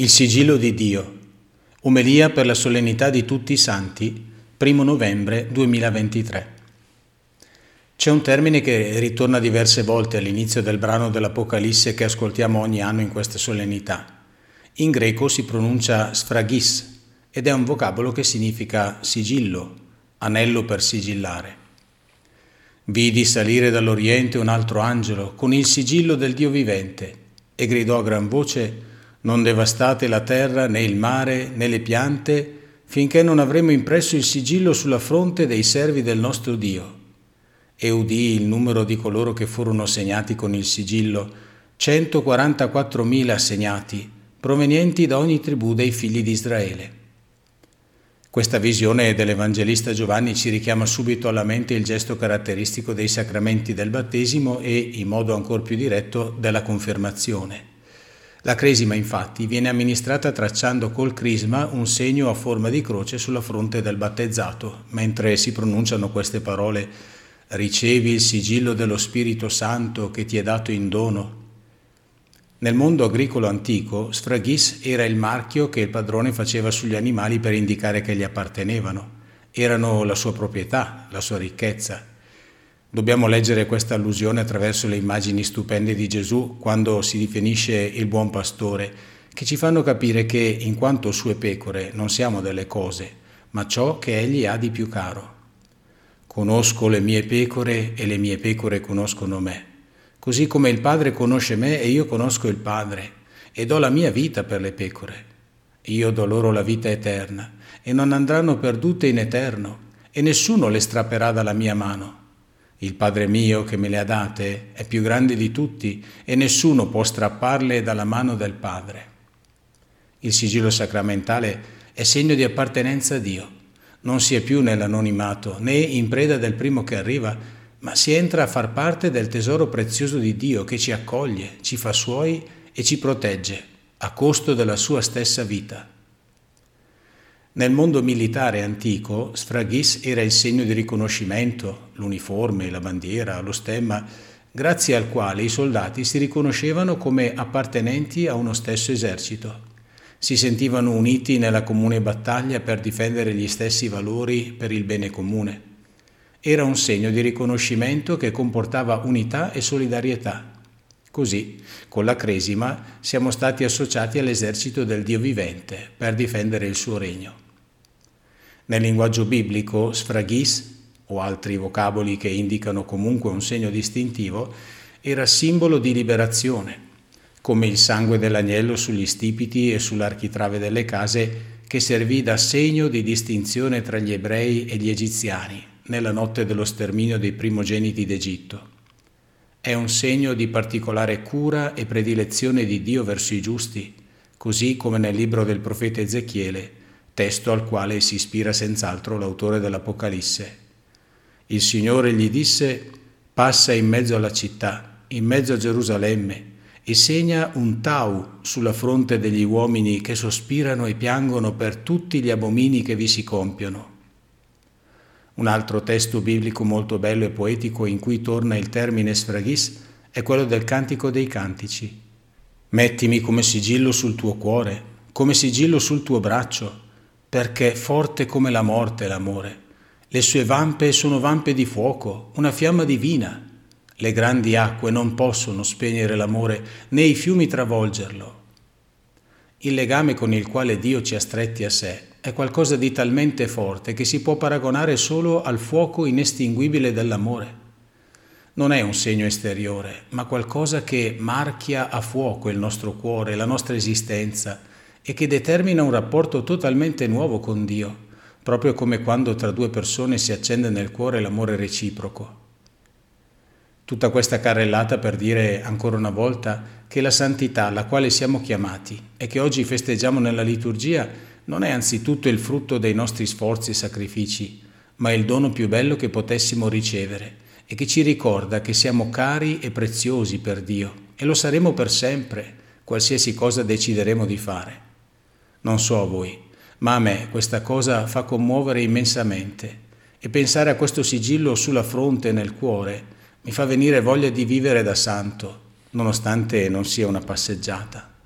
Il sigillo di Dio. Omelia per la solennità di tutti i santi, 1 novembre 2023. C'è un termine che ritorna diverse volte all'inizio del brano dell'Apocalisse che ascoltiamo ogni anno in questa solennità. In greco si pronuncia sfragis ed è un vocabolo che significa sigillo, anello per sigillare. Vidi salire dall'Oriente un altro angelo con il sigillo del Dio vivente e gridò a gran voce non devastate la terra, né il mare, né le piante, finché non avremo impresso il sigillo sulla fronte dei servi del nostro Dio. E udì il numero di coloro che furono segnati con il sigillo, 144.000 segnati, provenienti da ogni tribù dei figli di Israele. Questa visione dell'Evangelista Giovanni ci richiama subito alla mente il gesto caratteristico dei sacramenti del battesimo e, in modo ancora più diretto, della confermazione. La cresima infatti viene amministrata tracciando col crisma un segno a forma di croce sulla fronte del battezzato, mentre si pronunciano queste parole ricevi il sigillo dello Spirito Santo che ti è dato in dono. Nel mondo agricolo antico, sfraghis era il marchio che il padrone faceva sugli animali per indicare che gli appartenevano. Erano la sua proprietà, la sua ricchezza. Dobbiamo leggere questa allusione attraverso le immagini stupende di Gesù quando si definisce il buon pastore, che ci fanno capire che in quanto sue pecore non siamo delle cose, ma ciò che egli ha di più caro. Conosco le mie pecore e le mie pecore conoscono me, così come il Padre conosce me e io conosco il Padre, e do la mia vita per le pecore. Io do loro la vita eterna, e non andranno perdute in eterno, e nessuno le strapperà dalla mia mano. Il Padre mio che me le ha date è più grande di tutti e nessuno può strapparle dalla mano del Padre. Il sigillo sacramentale è segno di appartenenza a Dio. Non si è più nell'anonimato né in preda del primo che arriva, ma si entra a far parte del tesoro prezioso di Dio che ci accoglie, ci fa suoi e ci protegge a costo della sua stessa vita. Nel mondo militare antico, sfraghis era il segno di riconoscimento, l'uniforme, la bandiera, lo stemma, grazie al quale i soldati si riconoscevano come appartenenti a uno stesso esercito. Si sentivano uniti nella comune battaglia per difendere gli stessi valori per il bene comune. Era un segno di riconoscimento che comportava unità e solidarietà. Così, con la Cresima, siamo stati associati all'esercito del Dio vivente per difendere il suo regno. Nel linguaggio biblico, sfraghis, o altri vocaboli che indicano comunque un segno distintivo, era simbolo di liberazione, come il sangue dell'agnello sugli stipiti e sull'architrave delle case che servì da segno di distinzione tra gli ebrei e gli egiziani nella notte dello sterminio dei primogeniti d'Egitto. È un segno di particolare cura e predilezione di Dio verso i giusti, così come nel libro del profeta Ezechiele testo al quale si ispira senz'altro l'autore dell'Apocalisse. Il Signore gli disse, passa in mezzo alla città, in mezzo a Gerusalemme, e segna un tau sulla fronte degli uomini che sospirano e piangono per tutti gli abomini che vi si compiono. Un altro testo biblico molto bello e poetico in cui torna il termine sfraghis è quello del Cantico dei Cantici. Mettimi come sigillo sul tuo cuore, come sigillo sul tuo braccio, perché forte come la morte è l'amore. Le sue vampe sono vampe di fuoco, una fiamma divina. Le grandi acque non possono spegnere l'amore, né i fiumi travolgerlo. Il legame con il quale Dio ci ha stretti a sé è qualcosa di talmente forte che si può paragonare solo al fuoco inestinguibile dell'amore. Non è un segno esteriore, ma qualcosa che marchia a fuoco il nostro cuore, la nostra esistenza, e che determina un rapporto totalmente nuovo con Dio, proprio come quando tra due persone si accende nel cuore l'amore reciproco. Tutta questa carrellata per dire ancora una volta che la santità alla quale siamo chiamati e che oggi festeggiamo nella liturgia non è anzitutto il frutto dei nostri sforzi e sacrifici, ma è il dono più bello che potessimo ricevere e che ci ricorda che siamo cari e preziosi per Dio e lo saremo per sempre, qualsiasi cosa decideremo di fare. Non so a voi, ma a me questa cosa fa commuovere immensamente e pensare a questo sigillo sulla fronte e nel cuore mi fa venire voglia di vivere da santo, nonostante non sia una passeggiata.